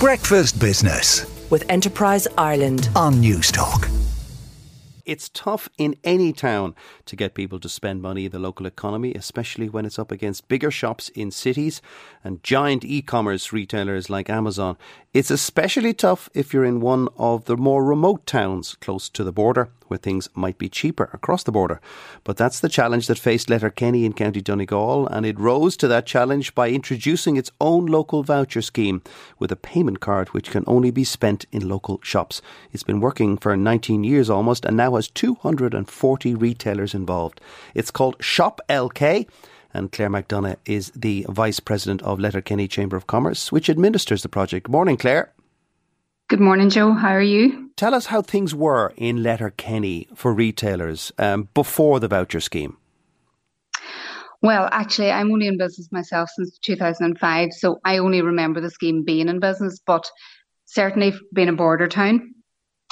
Breakfast Business with Enterprise Ireland on Newstalk. It's tough in any town to get people to spend money in the local economy, especially when it's up against bigger shops in cities and giant e commerce retailers like Amazon. It's especially tough if you're in one of the more remote towns close to the border where things might be cheaper across the border. But that's the challenge that faced Letterkenny in County Donegal, and it rose to that challenge by introducing its own local voucher scheme with a payment card which can only be spent in local shops. It's been working for 19 years almost and now has 240 retailers involved. It's called Shop LK and Claire McDonough is the Vice President of Letterkenny Chamber of Commerce, which administers the project. Morning, Claire. Good morning, Joe. How are you? Tell us how things were in Letterkenny for retailers um, before the voucher scheme. Well, actually, I'm only in business myself since 2005, so I only remember the scheme being in business, but certainly being a border town,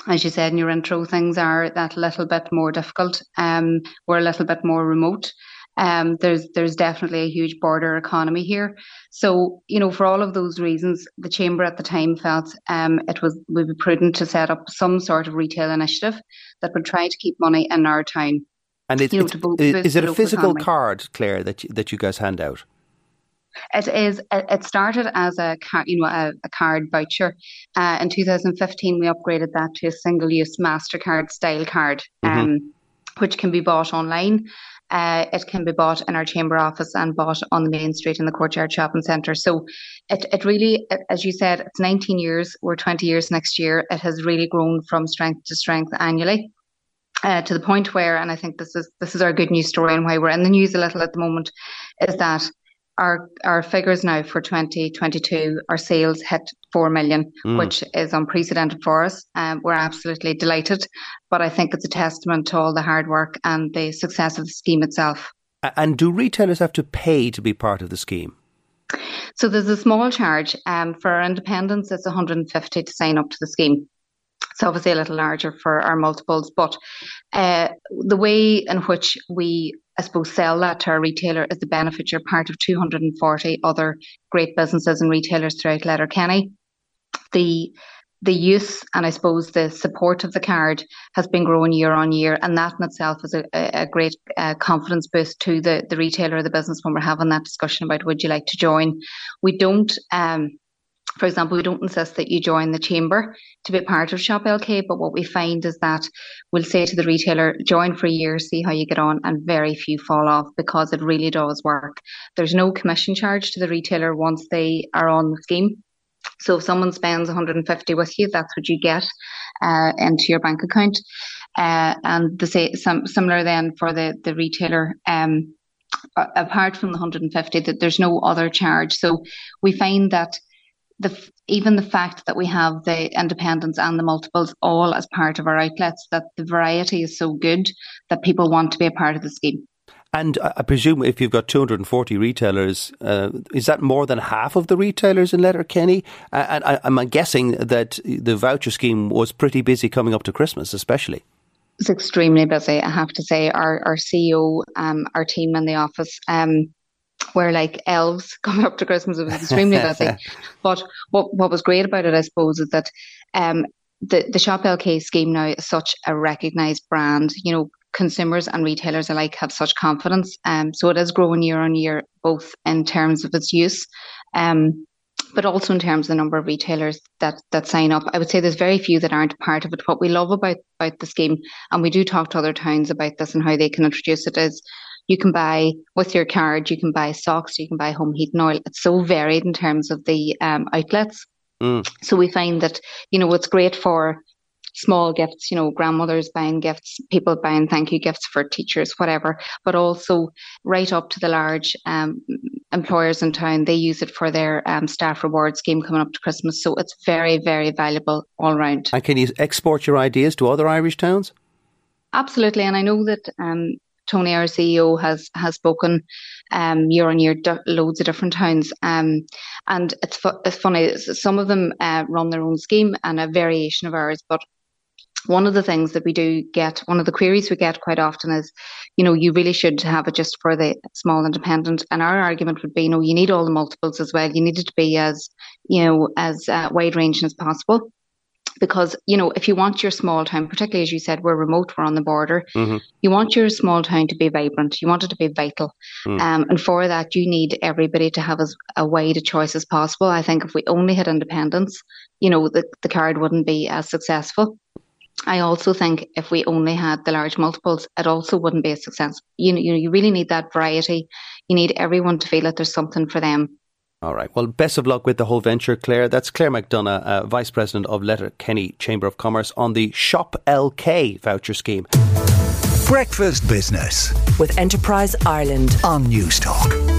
as you said in your intro, things are that little bit more difficult. Um, we're a little bit more remote. Um, there's there's definitely a huge border economy here. So you know, for all of those reasons, the chamber at the time felt um, it was would be prudent to set up some sort of retail initiative that would try to keep money in our town. And it, you know, is it a physical economy. card, Claire, that you, that you guys hand out? It is. It started as a you know a, a card voucher. Uh, in 2015, we upgraded that to a single-use Mastercard style card, mm-hmm. um, which can be bought online uh, it can be bought in our chamber office and bought on the main street in the courtyard shopping centre. So it, it really, as you said, it's 19 years, we're 20 years next year. It has really grown from strength to strength annually. Uh, to the point where, and I think this is this is our good news story and why we're in the news a little at the moment, is that our our figures now for 2022, our sales hit 4 million, mm. which is unprecedented for us. Um, we're absolutely delighted, but I think it's a testament to all the hard work and the success of the scheme itself. And do retailers have to pay to be part of the scheme? So there's a small charge um, for our independents. It's 150 to sign up to the scheme. It's obviously a little larger for our multiples, but uh, the way in which we I suppose, sell that to our retailer is the benefit you're part of 240 other great businesses and retailers throughout Letterkenny. The the use and I suppose the support of the card has been growing year on year, and that in itself is a, a great uh, confidence boost to the the retailer or the business when we're having that discussion about would you like to join. We don't um, for example, we don't insist that you join the chamber to be part of Shop LK, but what we find is that we'll say to the retailer, join for a year, see how you get on, and very few fall off because it really does work. There's no commission charge to the retailer once they are on the scheme. So if someone spends 150 with you, that's what you get uh, into your bank account. Uh, and the say, similar then for the the retailer. Um, apart from the 150, that there's no other charge. So we find that the even the fact that we have the independents and the multiples all as part of our outlets, that the variety is so good that people want to be a part of the scheme. And I presume if you've got 240 retailers, uh, is that more than half of the retailers in Letterkenny? And I, am guessing that the voucher scheme was pretty busy coming up to Christmas, especially. It's extremely busy, I have to say. Our our CEO, um, our team in the office, um, were like elves coming up to Christmas. It was extremely busy. but what what was great about it, I suppose, is that um, the the Shop LK scheme now is such a recognised brand. You know, consumers and retailers alike have such confidence. Um, so it is growing year on year, both in terms of its use. Um, but also in terms of the number of retailers that that sign up. I would say there's very few that aren't part of it. What we love about about the scheme, and we do talk to other towns about this and how they can introduce it, is you can buy with your card, you can buy socks, you can buy home heating oil. It's so varied in terms of the um, outlets. Mm. So we find that, you know, it's great for small gifts, you know, grandmothers buying gifts, people buying thank you gifts for teachers, whatever, but also right up to the large um, employers in town. They use it for their um, staff reward scheme coming up to Christmas. So it's very, very valuable all round. And can you export your ideas to other Irish towns? Absolutely. And I know that um, Tony, our CEO, has has spoken um, year on year loads of different towns, um, and it's fu- it's funny. Some of them uh, run their own scheme and a variation of ours, but one of the things that we do get, one of the queries we get quite often is, you know, you really should have it just for the small independent. And our argument would be, no, you need all the multiples as well. You need it to be as, you know, as uh, wide ranging as possible. Because, you know, if you want your small town, particularly as you said, we're remote, we're on the border, mm-hmm. you want your small town to be vibrant, you want it to be vital. Mm. Um, and for that, you need everybody to have as a wide a choice as possible. I think if we only had independents, you know, the, the card wouldn't be as successful. I also think if we only had the large multiples, it also wouldn't be a success. You know, you, you really need that variety. You need everyone to feel that there's something for them. All right. Well, best of luck with the whole venture, Claire. That's Claire McDonough, uh, Vice President of Letterkenny Chamber of Commerce, on the Shop LK voucher scheme. Breakfast Business with Enterprise Ireland on Newstalk.